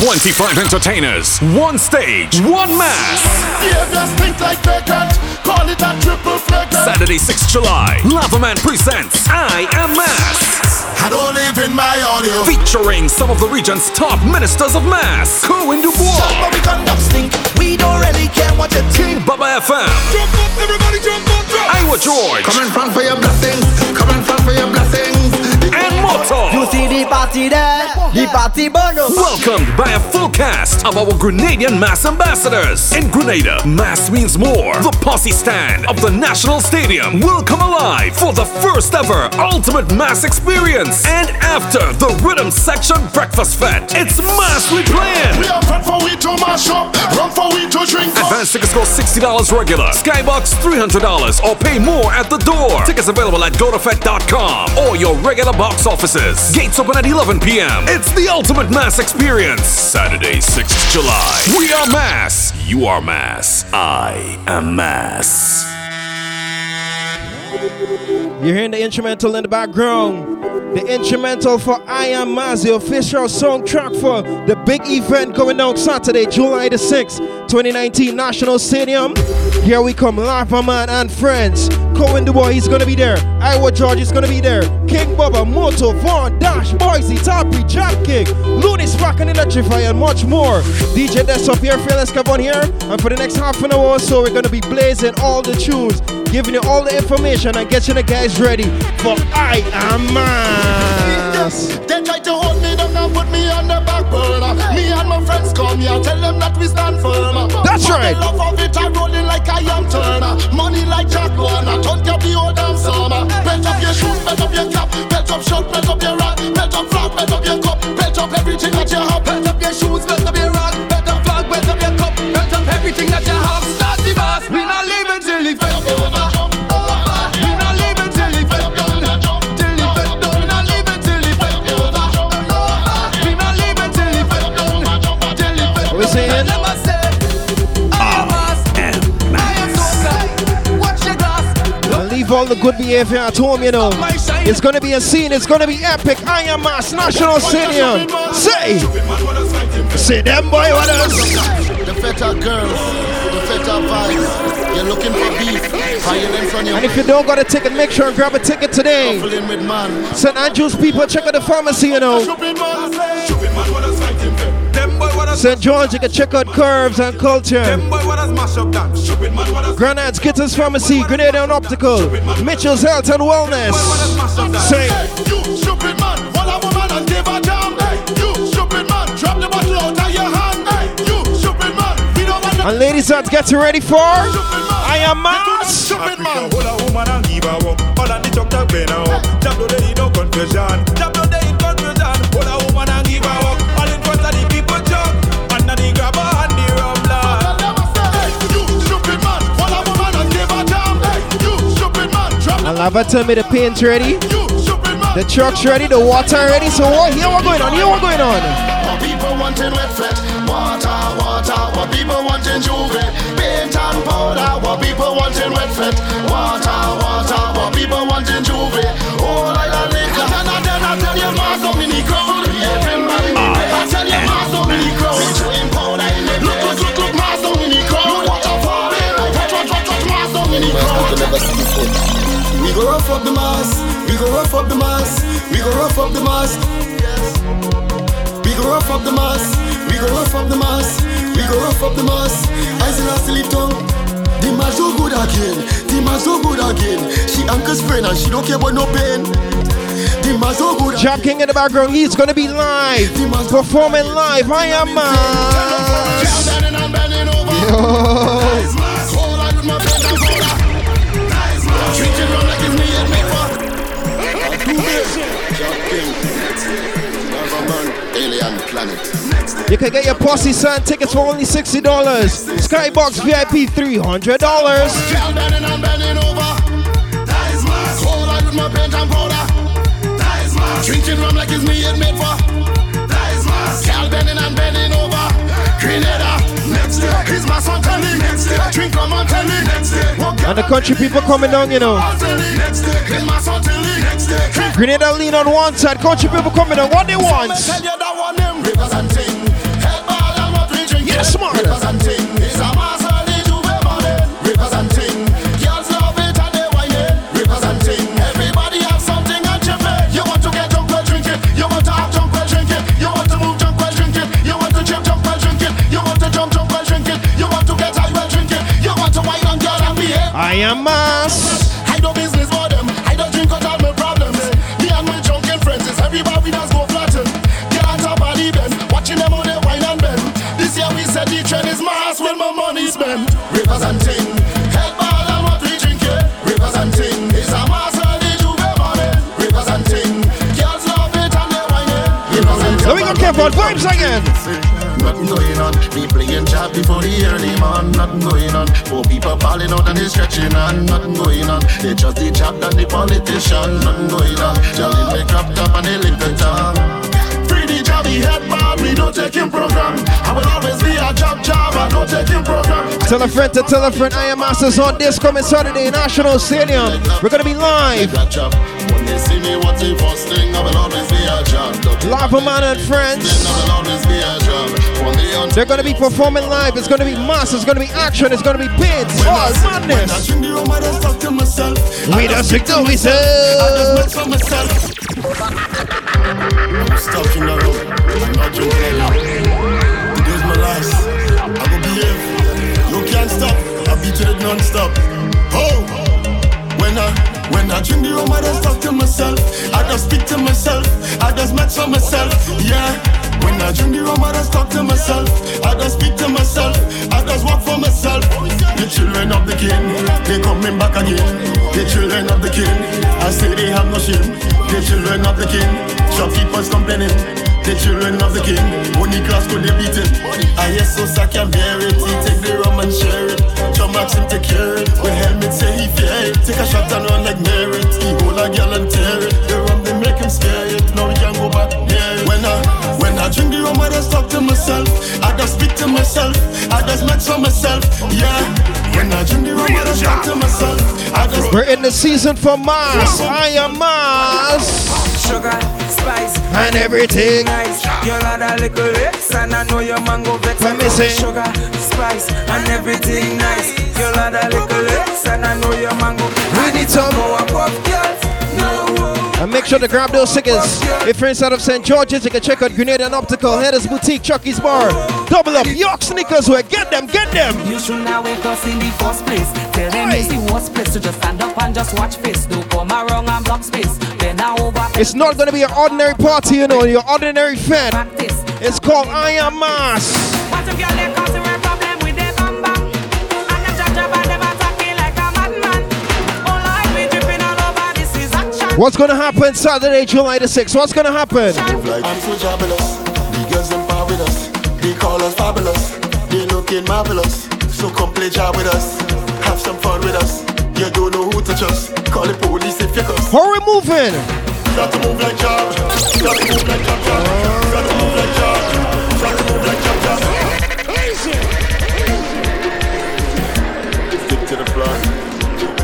25 entertainers, one stage, one mass. Saturday, 6th July, Lavaman presents I Am Mass. I don't live in my audio. Featuring some of the region's top ministers of mass. Kerwin Du Bois. But we conduct stink. We don't really care what you think. Baba FM. Jump up, everybody jump up, jump. Iwer George. Come in front for your blessings. Come in front for your blessings. And Moto. You see the party there, the party burn. Welcomed by a full cast of our Grenadian mass ambassadors. In Grenada, mass means more. The posse stand of the National Stadium will come alive for the first ever ultimate mass experience. And after the rhythm section breakfast fete, it's mass we plan. We are fat for we to mash up, run for we to drink up. Advance tickets cost $60 regular, Skybox $300, or pay more at the door. Tickets available at gotofet.com or your regular box offices. Gates open at 11 p.m. It's the ultimate mass experience. Saturday, 6th July. We are mass. You are mass. I am mass. You're hearing the instrumental in the background. The instrumental for I Am Mass, the official soundtrack for the big event going down Saturday, July the 6th, 2019, National Stadium. Here we come, Lava Man and friends. Kerwin Du Bois, he's gonna be there. Iwer George is gonna be there. King Bubba, Moto, Vaughn, Dash, Boyzie, Tappy, Jack King, Looney's Rock and Electrify, and much more. DJ Desktop here, Fearless Kavon here. And for the next half an hour or so, we're gonna be blazing all the tunes, giving you all the information, and getting the guys ready for I Am Mass. They try to hold me down and put me on the back burner. Me and my friends come here, tell them that we stand firm. That's right. The love of it, I rolling like I am Turner. Money like Jack Warner, don't get the old damn summer. Belt up your shoes, belt up your cap, belt up shirt, belt up your rag, belt up flag, belt up your cup, belt up everything that you have. Belt up your shoes, belt up your rag, belt up flag, belt up your cup, belt up everything that you have. Start the boss, we not leaving till fed over. The good behavior at home, you know. It's gonna be a scene, it's gonna be epic. I am Mass National Stadium. Say, say them boy what else? The feta girls, the feta vibes. You're looking for beef, higher than from And if you don't got a ticket, make sure and grab a ticket today. Fooling with man. St. Andrews people, check out the pharmacy, you know. St. George, you can check out Curves and Culture. Granite's Kittens Pharmacy, Grenada and Optical, Mitchell's Health and Wellness. Say, You stupid man, hold a woman and give jam. Hey, you stupid man, drop the bottle out of your hand. You stupid man, we don't want and ladies, that's getting ready for. I am Mass. Stupid man. Hold a woman and give her up. All of the talk talk pain her up. Jab no Lava tell me the paint's ready, the truck's ready, the water ready. So what? Here what going on? Here what going on? People wanting wet fret, water, water. What people wanting juve, paint and powder. What people wanting wet fret, water, rough up the mass, we go rough up the mass, we go rough up the mass. We go rough up the mass, we go rough up the mass, we go rough up the mass. I still have to live tongue. The man so good again, the man so good again. She uncle's friend and she don't care about no pain. The man so good Job King in the background, he's gonna be live, performing live. I am Mass. You can get your posse sign tickets for only $60. Skybox VIP $300. And bending over. Nice mass. Whole lot with my paint and powder. Nice mass. Drinking rum like it's me and made for. Nice mass. Girl bending and bending over. Grenada. Next day. His mass on telly. Next day. Drink rum. Next day. And the country people coming down, you know. Next day. His mass on telly. Next day. Grenada lean on one side, country people coming down. What they want? Tell you that one them rivers and. Get smart. Representing is a mass early Juve morning. Representing. Girls love it and they whine it. Representing. Everybody have something on your plate. You want to get drunk, while drinking. You want to have drunk, while drinking. You want to move drunk, while drinking. You want to chip drunk, while drinking. You want to jump drunk, while drinking. You want to get high, while drinking. You want to whine on girl and behave. I am mass. Me vibes again. Nothing going on. Me playing job before the early man. Nothing going on. Four people falling out and they stretching on. Nothing going on. They just the job and the politician. Nothing going on. Telling me crop top and they lick the tongue. Free the job, he head bar, we don't take him program. I will always be a job job, I don't take him program. Tell a friend to tell a friend. I am Masters on this coming Saturday, National Stadium. We're gonna be live. That job. When they see me, what's the first thing? I will always be a job. Lava Man and friends. I will always be a job. When they on They're gonna be performing live. It's gonna be mass. It's gonna be action. It's gonna be bids. All When oh, madness. drink the rum, I talk to myself. We just stick to we I just make for myself. Stuck in the room. I'm not drinking anymore. Today's my last. I go behave. You can't stop. I beat it non-stop. Oh, when I when I drink the rum, I just talk to myself. I just speak to myself. I just match for myself. Yeah. When I drink the rum, I just talk to myself. I just speak to myself. I just walk for myself. The children of the king, they coming back again. The children of the king, I say they have no shame. The children of the king, shopkeepers complaining. The children of the king, only class could they beat it. I hear so I can bear it. He take the rum and share it. John Max him take care it. With helmet say he fear it. Take a shot and run like merit. We're in the season for Mars. I am Mars. Sugar, spice, And everything. nice. You lot a little lips, and I know your mango vex. Let me see. Sugar, spice, and everything nice. You lot a little lips, and I know your mango. We need some. Up, girls. No. And make sure to grab those tickets. If you're inside of St. George's, you can check out Grenada and Optical, Headers Boutique, Chucky's Bar. Double up, York sneakers, wear. Get them, get them. You should now wake us in the first place. Tell them it's the worst place to just stand up and just watch face. Don't come around and block space. It's not gonna be an ordinary party, you know, your ordinary fan. It's called I Am Mars. What's gonna happen Saturday, July the 6th? What's gonna happen? I'm so. The girls in power with us. They call us fabulous. They looking marvelous. So come play job with us. Have some fun with us. You don't know who to trust. Call the police if you cuss. Hurry moving. Got to move like job. Got to move like job. job. Got to move like job. Got to move like job.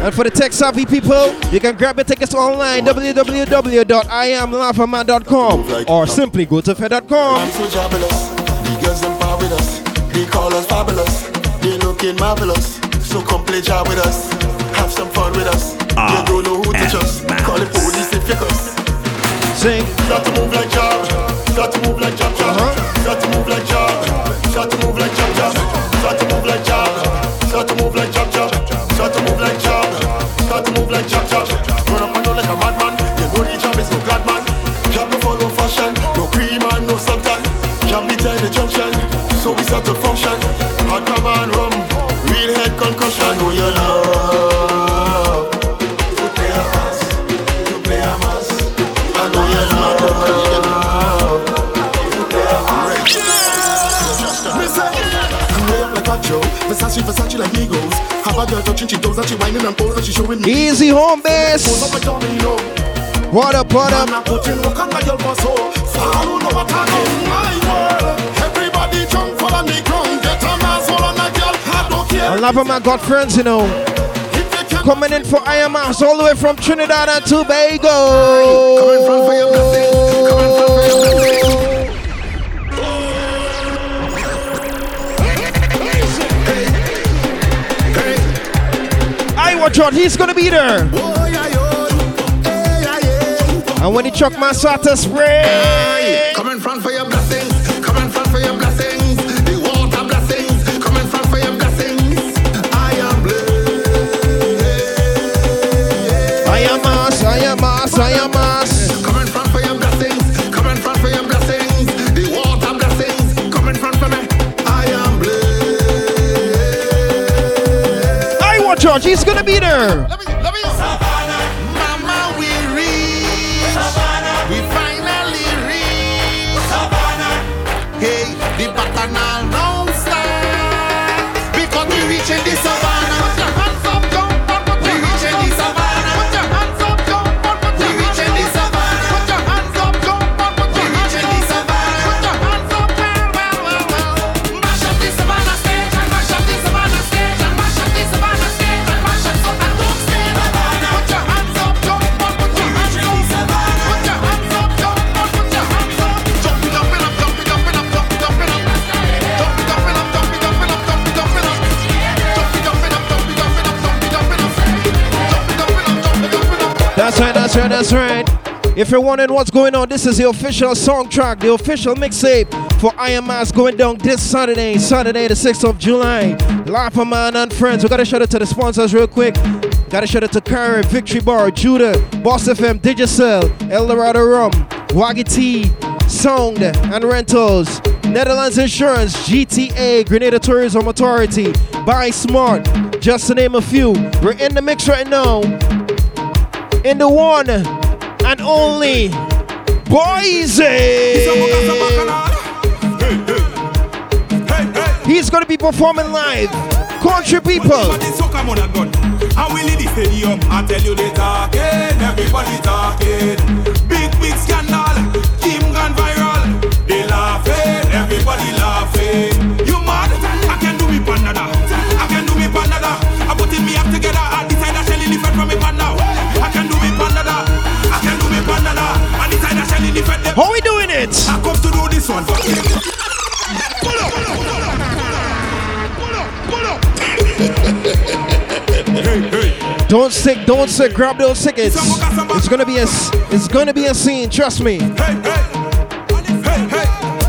And for the tech savvy people, you can grab your tickets online www.iamlaughterman.com or simply go to fed.com. I'm so jobless. The girls in power with us. They call us fabulous. They looking marvelous. So come play job with us. Have some fun with us. you ah, don't know who to trust. Call the police if you cuss. Sing. Got to move like job. Got to move like job. job. Uh-huh. Got to move like job. Got to move like job. job. Got to move like job. Versace, Versace like Migos. Have a girl touching she toes and she whining and pose and she showing me. Easy home base. up. What up, what Man, up? I put in work and a girl for so. Follow know what I do. My world. Everybody jump for the ground. Get a mass on a girl. I don't care. I love my got friends, you know. If you can Coming in for I Am all the way from Trinidad and Tobago. Coming from for your Watch out, he's gonna be there. Yeah, yo. Hey, yeah, yeah. And when he chuck my sata spray. George. He's gonna be there. That's right. If you're wondering what's going on, this is the official song track, the official mixtape for Iron Mass going down this Saturday, Saturday the 6th of July. Lava Man and friends. We gotta shout out to the sponsors real quick. Gotta shout out to Carib, Victory Bar, Judah, Boss FM, Digicel, Eldorado Rum, Waggy T, Sound and Rentals, Netherlands Insurance, GTA, Grenada Tourism Authority, Buy Smart, just to name a few. We're in the mix right now in the one and only Boyzie. He's gonna be performing live. Country people. Stadium, I tell you they talking, everybody talking. Big, big scandal, Kim gone viral. They laughing, everybody laughing. Decide I shall different them. How we doing it? I come to do this one. Pull up. Pull up. Pull up. hey, hey. Don't sick, don't sick. Grab those tickets. It's gonna be a, it's gonna be a scene. Trust me. Hey, hey.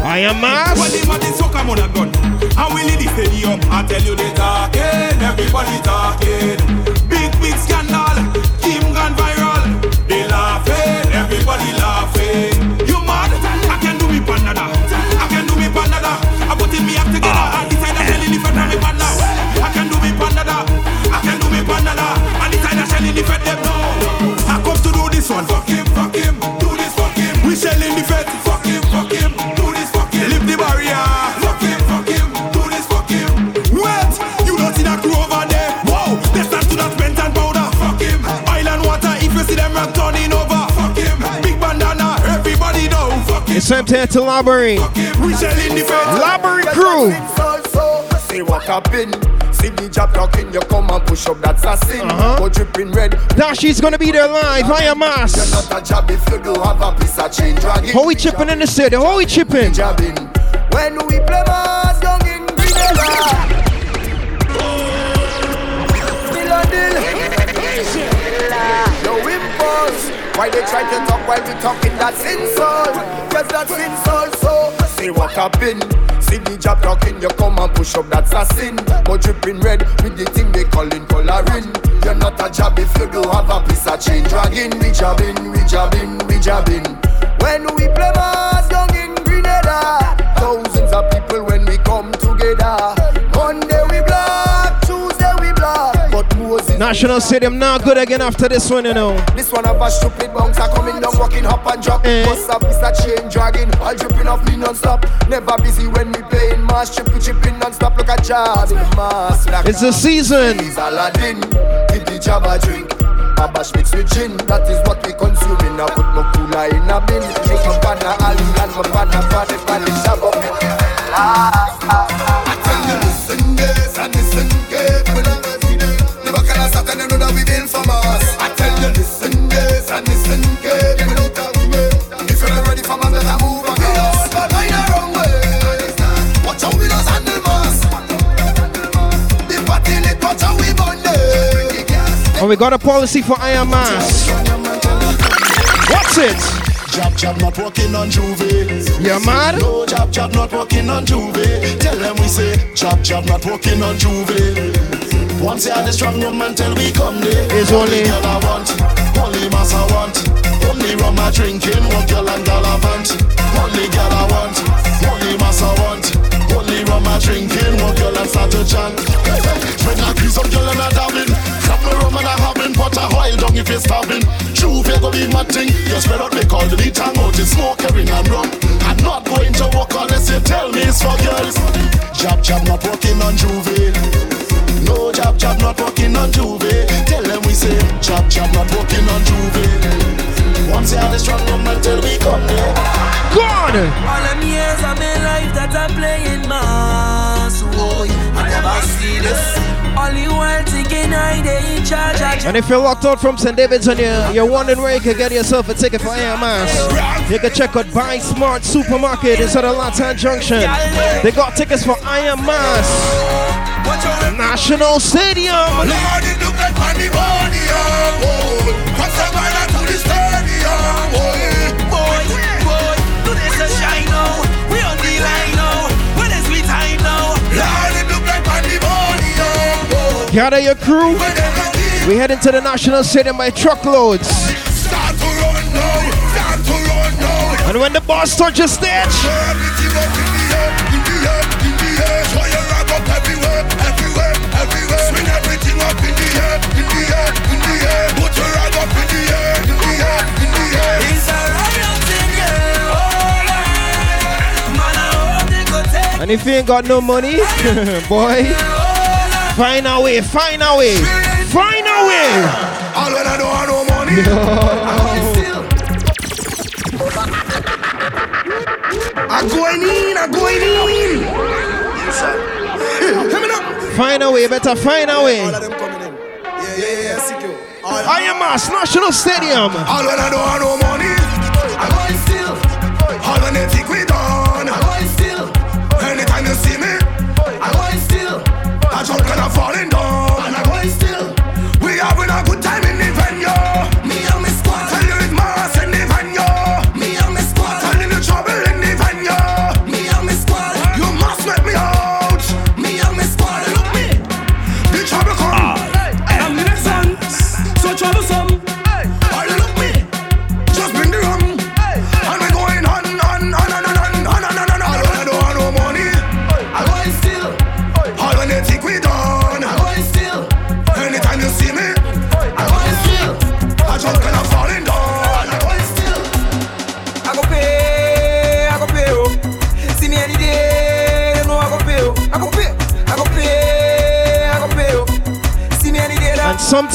I am mass. the man is so come on a gun And we lead the stadium I tell you they talking Everybody talking to library. We shall in the Library crew. See what happened. See the job talking, you come and push up, that's a sin. Uh-huh. Go dripping red, Dashi's gonna be there live. I am you're not a job if you don't have a piece of chain dragging. How we chipping in the city? How we chipping? When we play Why they try to talk while we talking? That's insult. Yes, that's insult. So see what happened. See the job talking, you come and push up, that's a sin. But dripping red with the thing they calling coloring. You're not a job if you don't have a piece of chain dragging. We jabbing, we jabbing, we jabbing. When we play mass down in Grenada, National Stadium not good again after this one, you know. this one have a stupid bouncer coming down, walking hop and drop. Eh. Up, Mr. Chain dragging, all dripping off me non-stop. Never busy when we playing mass, tripping, tripping non-stop. Look at job in mass. Like It's the season. He's Aladdin, give the job a drink. Babash mix with gin, that is what we consuming. I put my cooler in a bin. Make my partner Ali and my partner Fatty Fatty Shab And we got a policy for Iron Mass. What's it? Jab jab not working on Juve. You mad? No jab jab not working on Juve. Tell them we say jab jab not working on Juve. Once you are the strong woman, tell we come there. It's only- girl I want, only mass I want. Only rum I drinking, one girl and gallivant. Only girl I want, only mass I want. Only rum I drinking, one girl and start to chant. When I kiss some girl and I dabbing, Chop me rum and I have been put a oil down if you're stabbing. True, if you go be my thing, you spread out the call to the tongue out, it's smoke and rum. I'm not going to work unless you tell me it's for girls. Jab jab not working on Juve. No jab jab not working on Juve. Tell them we say jab jab not working on Juve. Once you have the strong room tell me come there. God! All them years of my life that I'm playing mass, oh, I never see this. All you while I they in charge And if you're locked out from St. David's and you're, you're wondering where you can get yourself a ticket for AMS, you can check out Buy Smart Supermarket inside of Latin Junction. They got tickets for Iron Mass National Stadium. Lord, Gather your crew. We head into the national city by truckloads. And when the boss touches stage, And if you ain't got no money, boy find a way, find a way, find a way. All when I don't have no money. I'm going in, I'm going in. Now. Find a way, better find a way. All of them coming in. Yeah, yeah, yeah, secure. Iron Mass National Stadium. All when I don't have no money.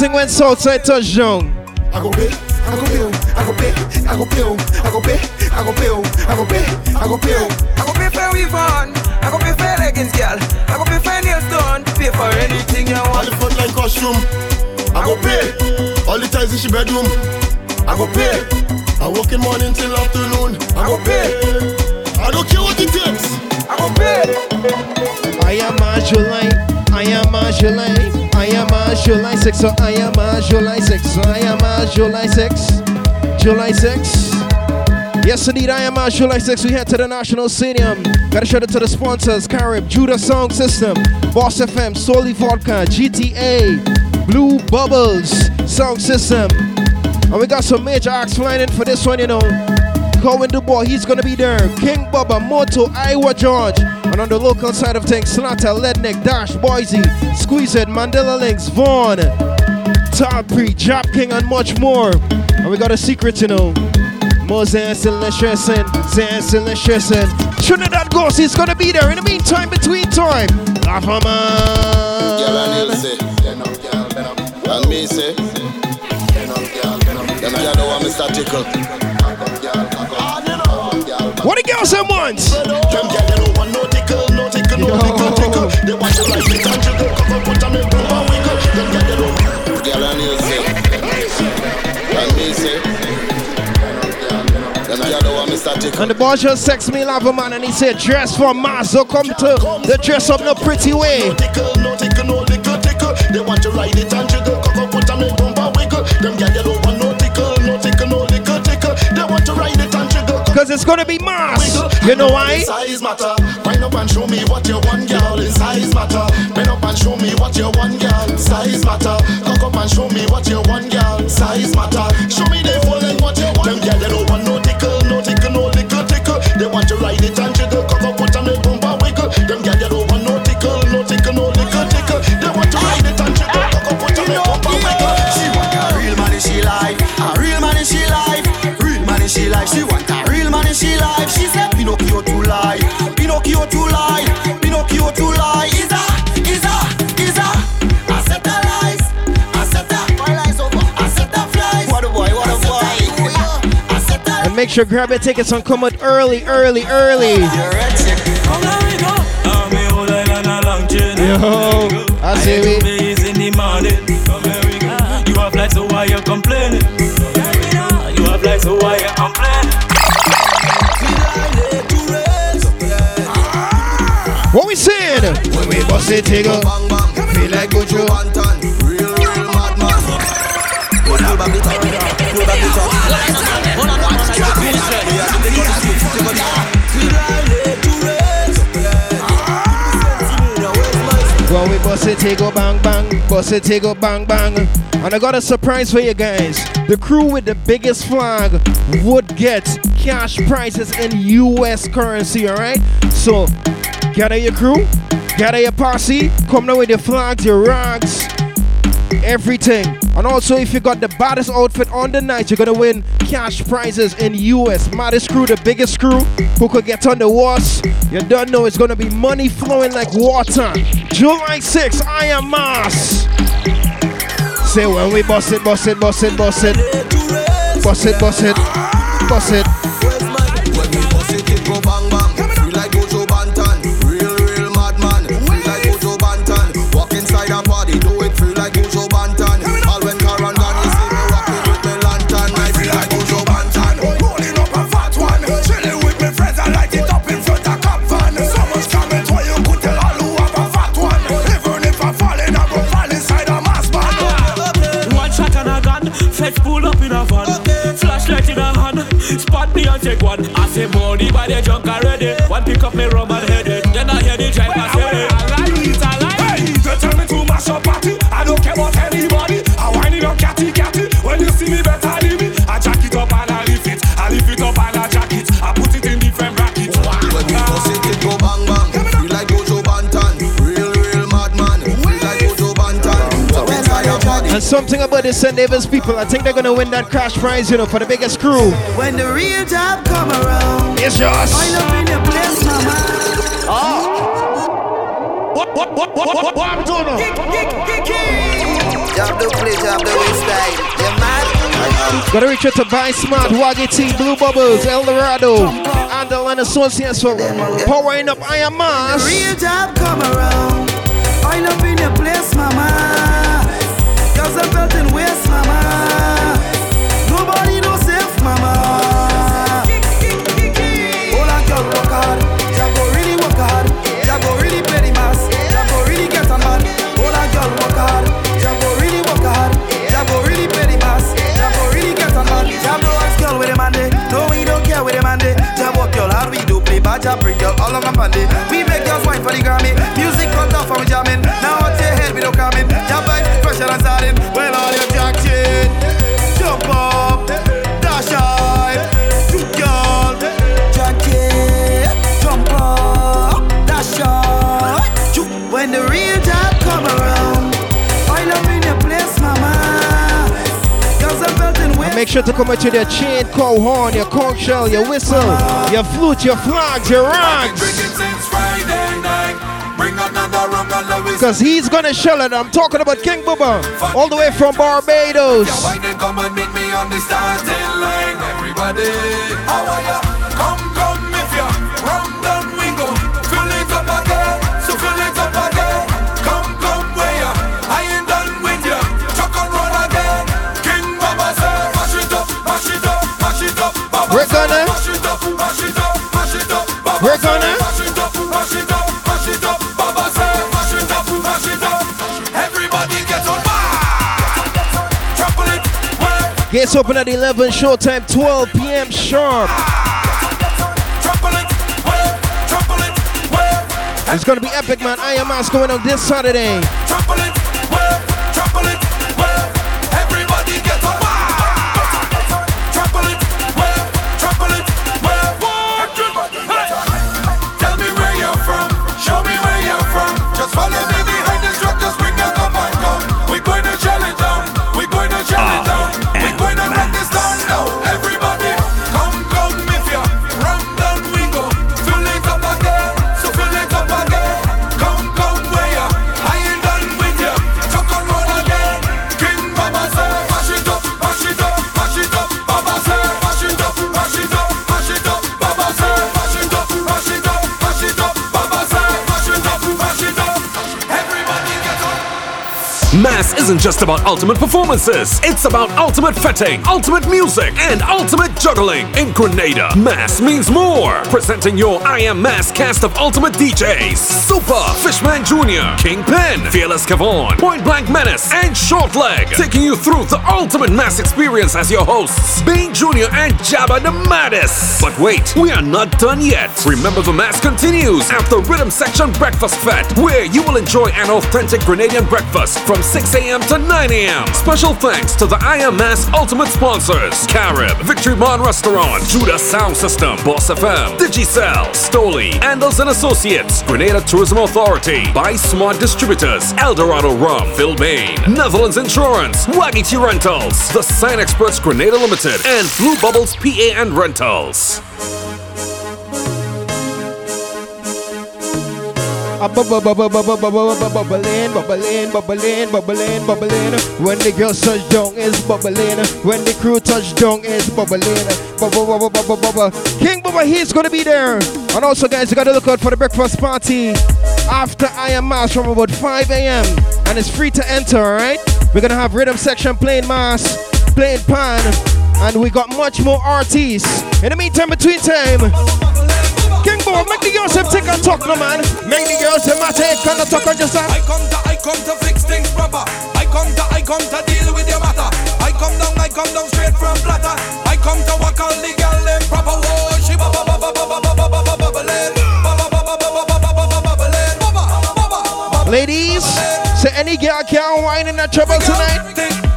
And that something went south, so I down. I go pay, I go pay, I go pay, I go pay, I go pay, I go pay, I go pay, I go pay. I go pay for weave on. I go pay for leggings, girl. I go pay for nails done. Pay for anything you want. All want. the foot like costume. I go pay. All the ties in she bedroom. I go pay. I work in morning till afternoon. I go pay. I don't care what it takes. I go pay. I am a July, I am a July, I am a July 6, so I am a July 6, so I am a July 6, July 6. Yes, indeed, I am a July 6. We head to the National Stadium. Gotta shout out to the sponsors Carib, Judah Sound System, Boss FM, Stoli Vodka, GTA, Blue Bubbles Sound System. And we got some major acts flying in for this one, you know. Kerwin Du Bois, he's gonna be there. King Bubba, Moto, Iwer George. And on the local side of things, Slatter, Lednick, Dash, Boyzie, Squeeze It, Mandela Links, Vaughn, Tallpree, Jap King, and much more. And we got a secret, you know. Moses still stressing, Zan still stressing. Trinidad Ghost is gonna be there. In the meantime, between time, Girl and he'll say, up. What the girls them want? Them girl they don't want no tickle, no tickle, no tickle, tickle. They want you like me and jiggle, cock up, in boom wiggle. Them girl they don't. Girl and he'll say, and me say, them girl don't want me start tickle. And the boy just text me lava man and he said dress for mass, so come to the dress up no pretty way. No tickle, no tickle, no tickle, tickle. They want to ride it and jiggle, cock up, put 'em in boom and wiggle. Them girl they don't want it and jiggle, cock Cause it's gonna be mass. You know why? Size matter. Wind up and show me what you want, girl. Size matter. Bend up and show me what you want, girl. Size matter. Cock up and show me what you want, girl. Size matter. Show me the full and what you want. Them girl they don't want no tickle, no Make sure grab your tickets and come out early, early, early. Yo, I say we. in the morning. You have like so why you complaining? You have like so why you complaining? What we saying? When we bust it, take up. Feel like Gojo. Real, real madman. Pull back the top, pull back the top. It, bang bang, bust it, go bang bang. And I got a surprise for you guys. The crew with the biggest flag would get cash prizes in US currency, alright? So gather your crew, gather your posse, come down with your flags, your rags, everything. And also, if you got the baddest outfit on the night, you're gonna win cash prizes in US. Maddest crew, the biggest crew, who could get on the was. You don't know it's gonna be money flowing like water. July 6th, I am Mass. Say when we bust it, bust it, bust it, bust it, bust it, bust it, bust it. When take one. I say money by the junk already. One pick up me rum and head something about the St. Davis people, I think they're gonna win that cash prize, you know, for the biggest crew. When the real job come around, It's yours. I love in the place, mama. Ah. What, what, what, what, what, what I'm doing now? Job do play, job do we style. You mad? Gotta reach out to Buy Smart, Waggy T, Blue Bubbles, Eldorado, Andal and Associates for uh, powering up Iron The Mass. real job come around, I love in the place, mama. All on my band. We make girls wine for the Grammy. Music cut off from jamming. Now what's your head, don't coming. Job vibes, pressure and starting. Well, all your jack shit. Jump up, dash high, do girl. Jack jump up, dash high. When the real job come around, make sure to come out with your chain, cow horn, your conch shell, your whistle, your flute, your flags, your rags. since Friday night. Bring another rum and let we Cause he's gonna shell it. I'm talking about King Bubba, all the way from Barbados. Gates open at 11, showtime 12 p.m. sharp. It's gonna be epic, man. I am going on this Saturday. Isn't just about ultimate performances, it's about ultimate fetting, ultimate music, and ultimate juggling. In Grenada, Mass means more. Presenting your I Am Mass cast of ultimate DJs Super, Fishman Jr., Kingpin, Fearless Kavon, Point Blank Menace, and Short Leg. Taking you through the ultimate Mass experience as your hosts, Bane Jr. and Jabba the Maddest. But wait, we are not done yet. Remember, the Mass continues the Rhythm Section Breakfast Fete, where you will enjoy an authentic Grenadian breakfast from 6 a.m. to 9 a.m. Special thanks to the IMS Ultimate sponsors Carib, Victory Barn Restaurant, Judah Sound System, Boss FM, Digicel, Stoli, Andals and Associates, Grenada Tourism Authority, Buy Smart Distributors, Eldorado Rum, Phil Bain, Netherlands Insurance, Waggy T Rentals, The Sign Experts Grenada Limited, and Blue Bubbles PA and Rentals. Bubbling, bubbling, bubbling, bubbling, bubbling. When the girls touch down, it's bubbling. When the crew touch down, it's bubbling. Bubble, bubble, bubble, bubble. King Bubba, he's gonna be there. And also, guys, you gotta look out for the breakfast party after I am mass from about 5 a.m. And it's free to enter, alright? We're gonna have rhythm section playing mass, playing pan, and we got much more artists. In the meantime, between time. Make the girls them take a talk, no man. Make the girls them take a talk just a. I come to, I come to fix things proper. I come to, I come to deal with your matter. I come down, I come down straight from platter. I come to walk all the girl them proper. Whoa, she ba ba ba ba ba ba ba ba ba. Ladies, say any girl can wine in that trouble tonight.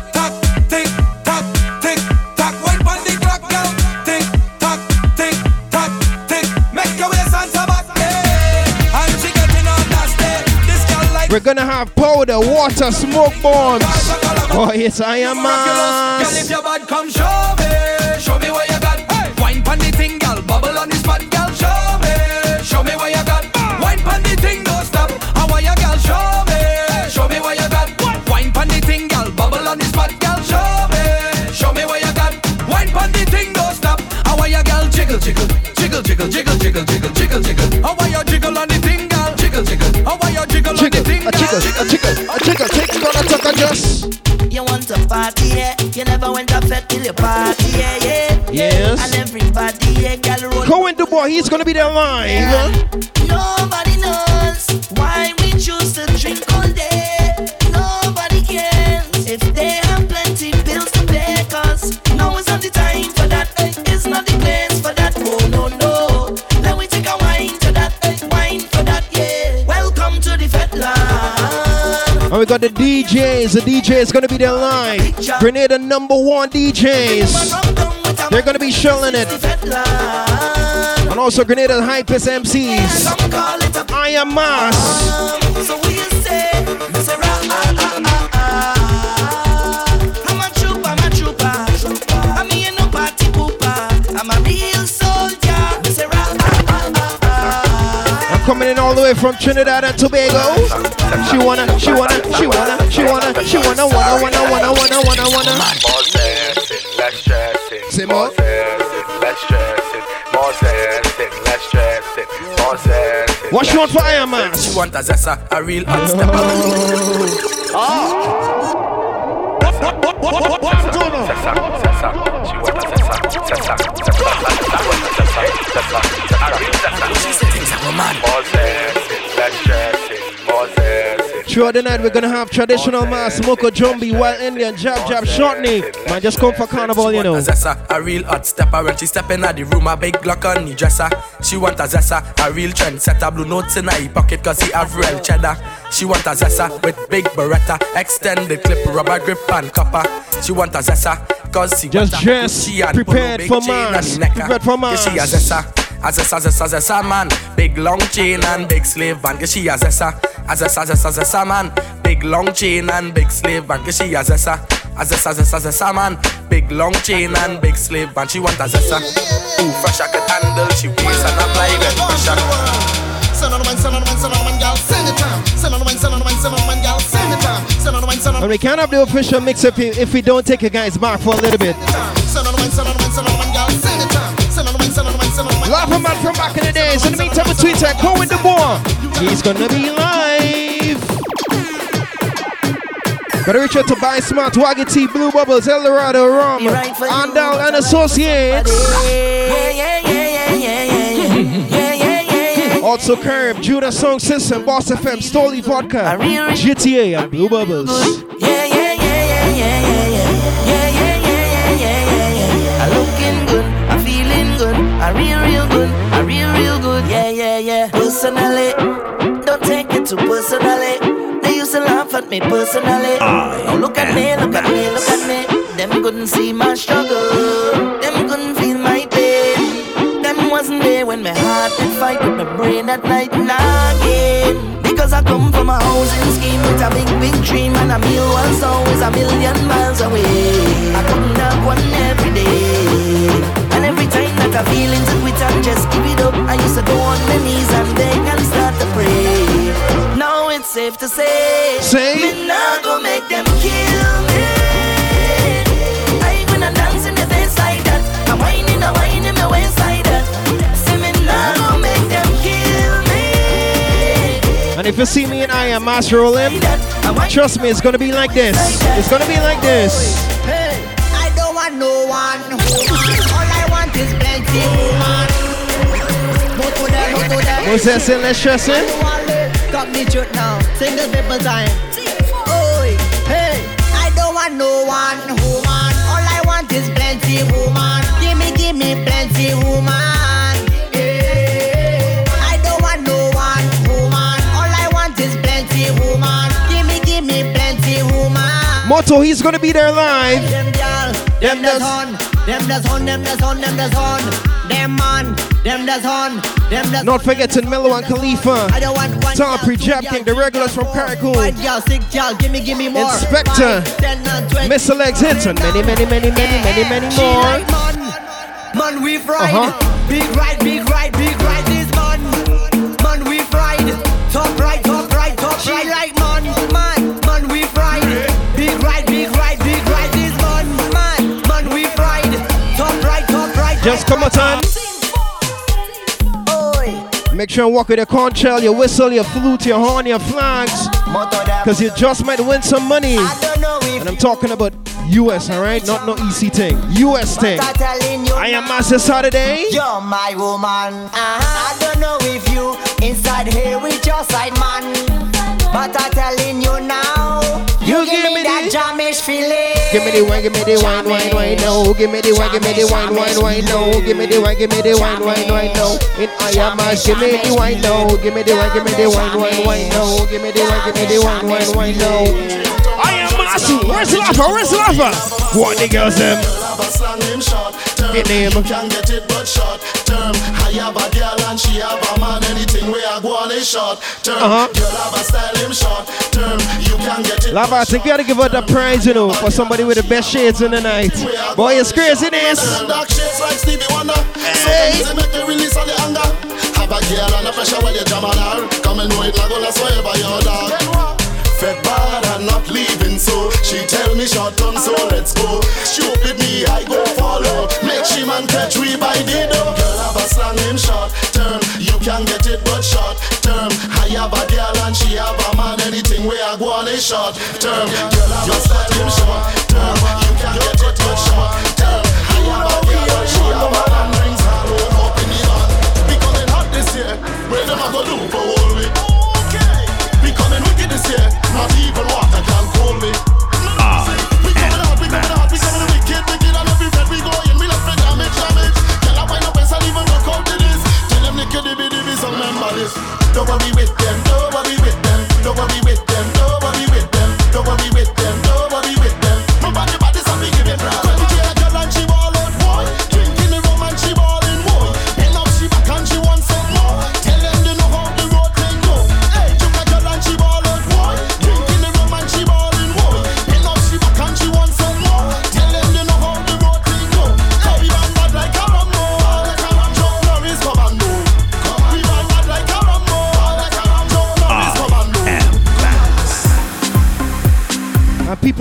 We're gonna have powder, water, smoke bombs. Oh yes, I am Girl, if you're bad, come show me. Show me what you got. Wine pon the thing, girl. Bubble on the spot, girl. Show me. Show me what you got. Wine pon the thing, don't stop. How are you, girl? Show me. Show me what you got. Wine pon the thing, girl. Bubble on the spot, girl. Show me. Show me what you got. Wine pon the thing, don't stop. How are you, girl? Jiggle, jiggle, jiggle, jiggle, jiggle, jiggle, jiggle, jiggle. How are you jiggle the Jiggle, a jiggle, a jiggle, a jiggle. Take a and. You want to party, yeah? You never went to fete till you party, yeah, yeah. Yes. And everybody, yeah, girl, roll. Go into boy, he's gonna be there live. Nobody knows And we got the DJs. The DJ is gonna be there live. Grenada number one DJs. They're gonna be shelling it. And also Grenada hypest MCs. I am mass. All the way from Trinidad and Tobago. She wanna, she wanna, she wanna, she wanna, she wanna, wanna, wanna, wanna, wanna, wanna, wanna. More stressing, less stressing. Say more more. stressing, less stressing. More stressing, less stressing. More stressing. What you want for Iron Man? She want a zessa, a real hot stepper. Ah. More stressing, Throughout the night, we're gonna have traditional mass, Moko Jumbi, Wild Indian, Jab Jab, Shortney. Man, just come for carnival, you know. A zessa, a real hot stepper. When she step in the room, a big Glock on the dresser. She want a zessa, a real trend setter. Blue notes in her pocket cause he have real cheddar. She want a zessa with big beretta, extended clip, rubber grip and copper. She want a zessa cause she Just dress, prepared for mass, prepared for Yeah, she a mass. Zessa. A zessa, zessa, zessa man, big long chain and big slave band. Yeah, she a zessa, a zessa, zessa, zessa man, big long chain and big slave band. Yeah, she a zessa, a zessa, zessa, zessa man, big long chain and big slave band. She want a zessa, ooh fresh I could handle. She waist and apply that pressure. Send on the wine, send on the wine, send on the wine, girl, send it time. Send on the wine, send on the wine, send on the wine, girl, send it time. Send on the wine, send on And we can't have the official mix if, we- if we don't take you guys back for a little bit. Send on the wine, send on the wine, send on the wine, send on the wine. Laughing man from back in the days. In the meantime, with Twitter, go with the boy. He's gonna be live. Better reach out to Buy Smart, Waggy T, Blue Bubbles, Eldorado, Rum, Andal and Associates. Also Carib, Judah Sound System, Boss FM, Stoli Vodka, GTA, and Blue Bubbles. I Personally, don't take it too personally. They used to laugh at me personally. Ah, now look at me, look at me, look at me. Them couldn't see my struggle, them couldn't feel my pain. Them wasn't there when my heart did fight with my brain at night again. Because I come from a housing scheme with a big, big dream And a meal was always a million miles away I couldn't have one every day And every time that I feel into quit and just give it up. I used to go on my knees and beg and start to pray. Now it's safe to say Say. Me not go make them kill me. I ain't gonna dance in the face like that. I'm whining, I'm whining my waist like that. Say me not go make them kill me. And if you see me and I am master rolling, trust me, it's gonna be like this. It's gonna be like this. What's that saying? Let's stress it. Got me now. People time. Oi, hey, I don't want no one woman. All I want is plenty woman. Give me, give me plenty woman. Yeah. I don't want no one woman. All I want is plenty woman. Give me, give me plenty woman. Motto, he's gonna be there live. Them them that's on, them that's on, them that's on, them that's on, them man, them that's on, them that's Not forgetting Mellow and Khalifa. I don't want one Tallpree Jab King, the regulars from Caracol. White gal, sick gal, gimme, gimme more. Inspector, Five, 10 and 20. Mr. Legs many, many, many, many, many, many more. man, we fried. Uh-huh. Big ride, big ride, big ride Just come on, time. Make sure and walk with your conch shell, your whistle, your flute, your horn, your flags. Because you just might win some money. And I'm talking about US, alright? Not no EC thing. US thing. I am Master Saturday. You're my woman. Uh-huh. I don't know if you inside here with your side man, but I'm telling you now. You, give, me, that jamish feeling. Give me the wine, give me the wine, wine, wine, no. Give me the wine, give me the wine, wine, wine, no. Give me the wine, give me the wine, wine, wine, no. In I am Master, give me the wine, no. Give me the wine, give me the wine, wine, wine, no. Give me the wine, give me the wine, wine, wine, no. I am Master. Where's the lover? Where's the lover? What the girls them? Hit name. You can get it but short term. I have a girl and she have a man. Anything where I go on is short term. Uh-huh. Girl have a style him short term. You can get it. Lava, I think we gotta give her the prize, you know, for somebody with the best shades in the night. Boy, it's crazy, this. You dog. Fed bad and not leaving so She tell me short so let's go me I go follow Make she man catch by the door Girl have a slang him short You can get it but short term. I have a girl and she have a man Anything where I go on is short term. Girl have a style him short term. You can get it but short term. I have a girl and she have a man Rings all up in the heart We coming hot this year Where them a go do for all week we coming wicked this year. Not even water can cool me. Don't worry with them,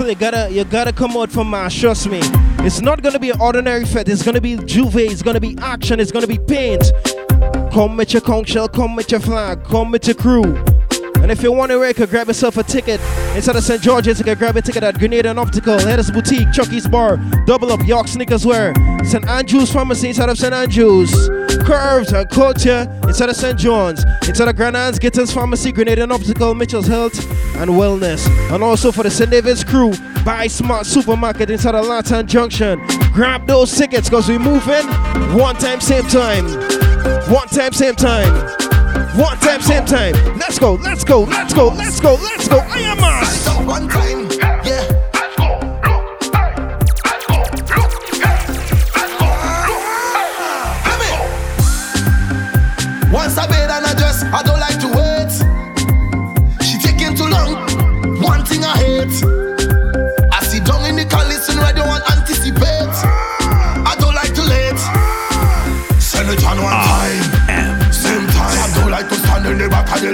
people, you gotta, you gotta come out from Mass. Trust me. It's not gonna be an ordinary fete. It's gonna be juve. It's gonna be action. It's gonna be paint. Come with your conch shell. Come with your flag. Come with your crew. And if you want to, can grab yourself a ticket inside of St. George's. You can grab a ticket at Grenada and Optical, Headers Boutique, Chucky's Bar, Double Up, York Sneakers Wear, St. Andrew's Pharmacy inside of St. Andrew's, Curves and Culture inside of St. John's, inside of Grand Anse, Pharmacy, Grenada and Optical, Mitchell's Health and Wellness. And also for the St. David's crew, Buy Smart Supermarket inside of Lantan Junction. Grab those tickets because we're moving one time, same time. One time, same time. One time, same time. Let's go, let's go, let's go, let's go, let's go. I am us. One time,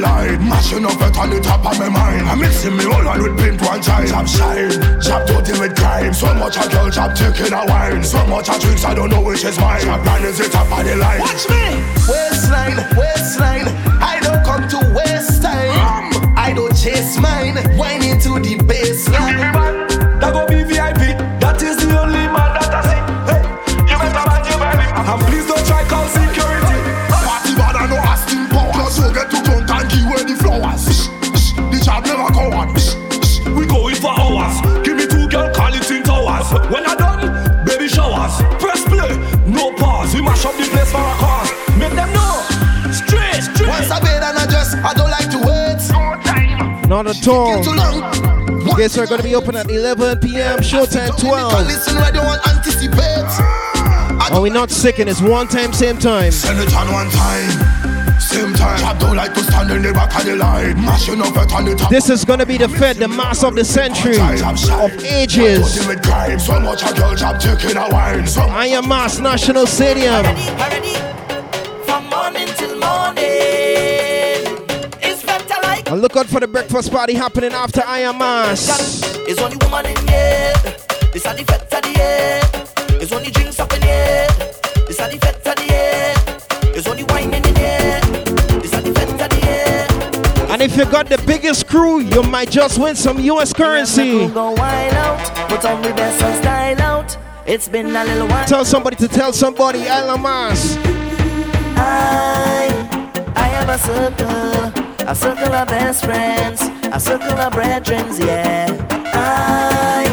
line. Mashing up it on the top of my mind. I'm mixing me all on with one time. Job shine. Job dirty with crime. So much a girl job taking a wine. So much a drinks, I don't know which is mine. Job line is the top of the line. Watch me. Waistline, waistline. I Not at all. Guess we're gonna be open at 11 p.m. Showtime 12. Listen radio and anticipate. And we're not sicking. It's one time, same time. Send it on one time. Same time. I don't like to stand in the back of the line. Mashing up it on the top. This is gonna be the Fed, the mass of the century of ages. So much a girl job taking a wine. I am Mass National Stadium. Look out for the breakfast party happening after I am Mass. It's only woman in here. This are the fete of the year. It's only drinks up in here. This are the fete of the year. It's only wine in here. This are the fete of the year. And if you got the biggest crew, you might just win some US currency. Go wild out. Put on the best and style out. It's been a little while. Tell somebody to tell somebody I am Mass. I, I have a circle, a circle of best friends, a circle of brethren, yeah. I,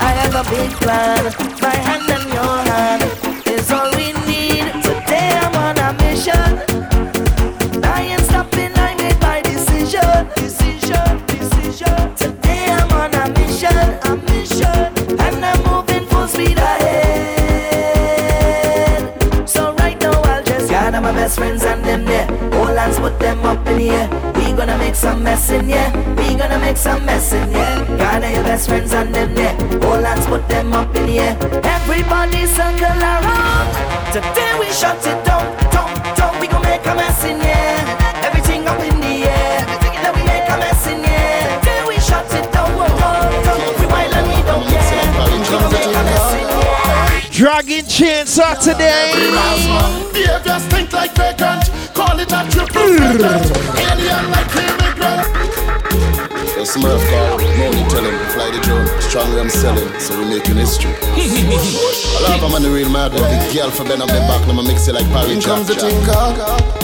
I have a big plan. My hand and your hand is all we need. Today I'm on a mission. I ain't stopping. I made my decision, decision, decision. Today I'm on a mission, a mission, and I'm moving full speed ahead. So right now I'll just gather my best friends and them there. All hands put them up in the some mess in here. We gonna make some mess in here. Gather your best friends and them there. All hands put them up in the air. Everybody circle around. Today we shut it down, down, down. We gonna make a mess in here. Everything up in the air. Then we make a mess in here. Today we shut it down, whoa, whoa, down. We wild and we don't care. We gonna make a mess in here. Dragon Chain Saturday. Behavior stink like vagrant. Call it a triple vagrant. Alien like immigrant. The Smurf call, no need tell him, fly the drone. Strong I'm selling, so we're making history. I love I'm on the real mad, the girl for Ben up the back, now I mix it like Parry In Jack. comes the Jack. tinker.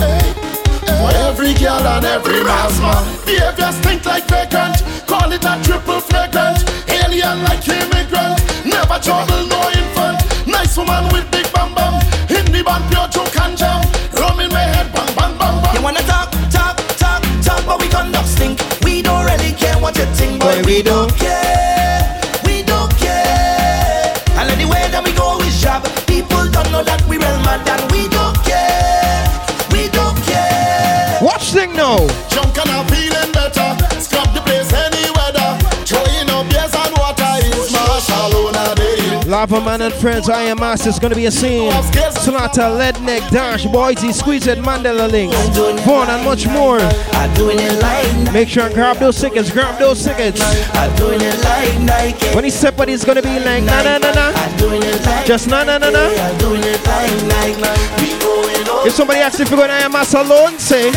Eh, eh. For every girl and every mass man. Behavior stink like vagrant. Call it a triple flagrant. Alien like immigrant. Never trouble, no infant. Nice woman with big bam bam. In the band, pure joke and jam. Rum in my head, bang bang bang bang. You wanna talk, talk, talk, talk, but we conduct stink. We don't care what you think, but Boy, we don't care. We don't care. And anyway that we go is job. People don't know that we real mad and we Lava Man and Friends, I am Master, it's gonna be a scene. Sonata, Lead Dash, Boyzie, Squeeze It, Mandela Links, Vaughn, and much more. Make sure and grab those tickets, grab those tickets. When he step out, he's gonna be like, na na na na. Just na na na na. If somebody asks if you're going to I am alone, say,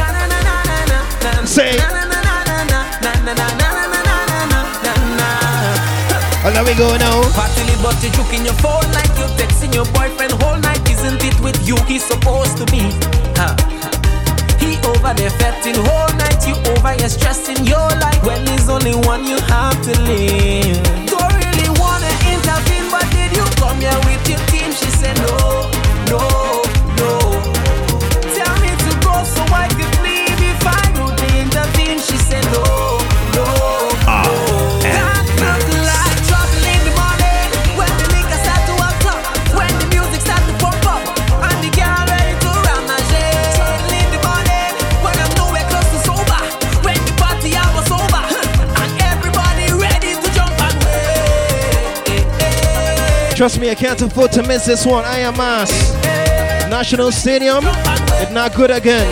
say, and now we go now. But you're juking your phone like you're texting your boyfriend whole night. Isn't it with you he's supposed to be? Huh. He over there fetting whole night. You over here stressing your life when there's only one you have to live. Don't really wanna intervene, but did you come here with your team? She said no, Trust me, I can't afford to miss this one. I am Mass. National Stadium. It's not good again.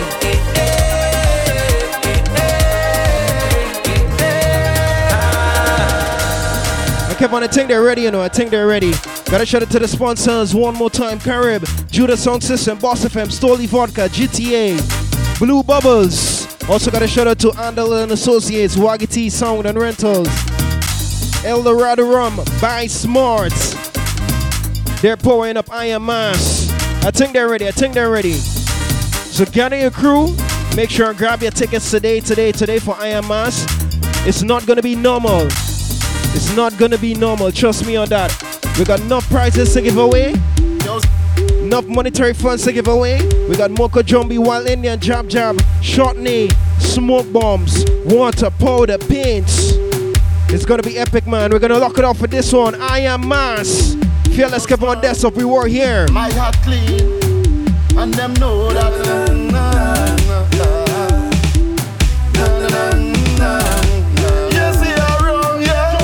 I kept on, I think they're ready, you know. I think they're ready. Gotta shout out to the sponsors one more time Carib, Judah Sound System, Boss FM, Stoli Vodka, GTA, Blue Bubbles. Also gotta shout out to Andal and Associates, Waggy Sound and Rentals, El Dorado Rum, Buy Smart. They're pouring up I Am Mass. I think they're ready. I think they're ready. So gather your crew. Make sure and grab your tickets today, today, today for I Am Mass. It's not gonna be normal. It's not gonna be normal. Trust me on that. We got enough prizes to give away. Enough monetary funds to give away. We got Moko Jumbi, Wild Indian, Jab Jab, Shortney, Smoke Bombs, Water, Powder, Paints. It's gonna be epic, man. We're gonna lock it off for this one. I am Mass. Fearless Kavon desk up. We were here. My heart clean, and them know that. Yes, they are wrong, yeah.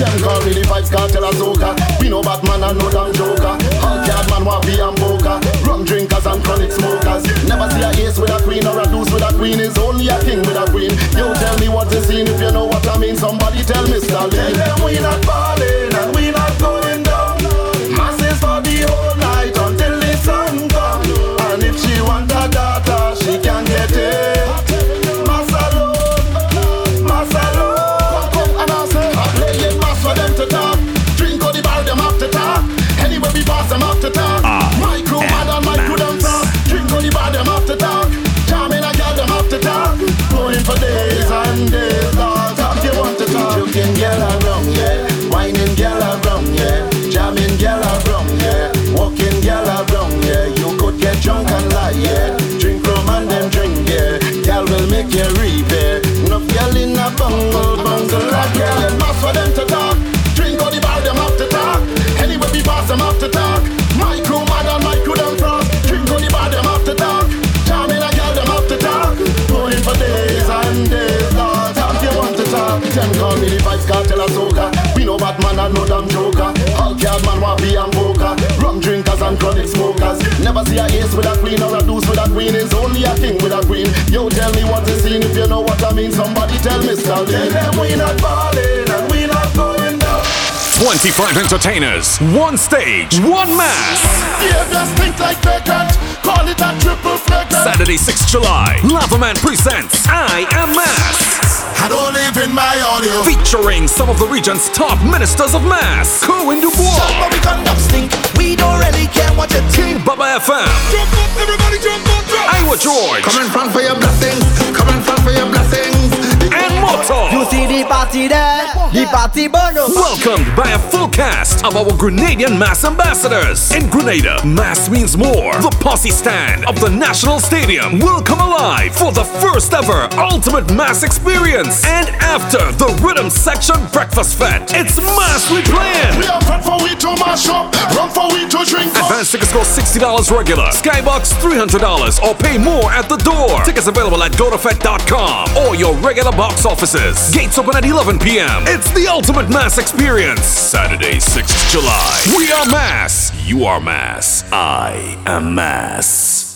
Them call me the vibes cartel Azoka. We know Batman and no damn joker. Hulk yard man want be and poker. Rum drinkers and chronic smokers. Never see a ace with a queen or a deuce with a queen. Is only a king with a queen. You tell me what is scene if you know what I mean. Somebody tell me, Stalin. Tell them we not falling and we bungle, bungle like girl. And mass for them to talk. Drink all the bar, them have to talk. Anyway, we pass them have to talk. My crew mad and my crew them frost. Drink all the bar, them have to talk. Jamming a girl, them have to talk. Going for days and days, Lord. Talk you want to talk. Them call me the vibes cartel of soca. We know Batman and no damn joker. Hulk yard man want be and poker. Rum drinkers and chronic smokers. Never see a ace with a queen or a deuce with a queen. Is only a king with a queen. You tell me what is scene if you know what I mean. Somebody tell me. Tell them we not and we not going down. 25 entertainers, one stage, one just think like vacant. Call it a triple flagrant. Saturday, 6th July, Lava Man presents I Am Mass. I don't live in my audio. Featuring some of the region's top ministers of mass. Kerwin Du Bois. But we conduct stink. We don't really care what you think. Baba FM. Jump up, everybody jump up, jump. Iwer George. Come in front for your blessings. Come in front for your blessings. And Motto. You see the party there, the party burn up. Welcomed by a full cast of our Grenadian mass ambassadors. In Grenada, mass means more. The posse stand of the National Stadium will come alive for the first ever ultimate mass experience. And after the Rhythm Section Breakfast Fest, it's mass we playing. We are front for we to mash up. Run for we to drink up. Advance tickets cost $60 regular. Skybox $300 or pay more at the door. Tickets available at GoToFet.com or your regular box offices. Gates open at 11 p.m. It's the ultimate mass experience. Saturday, 6th July. We are mass. You are mass. I am mass.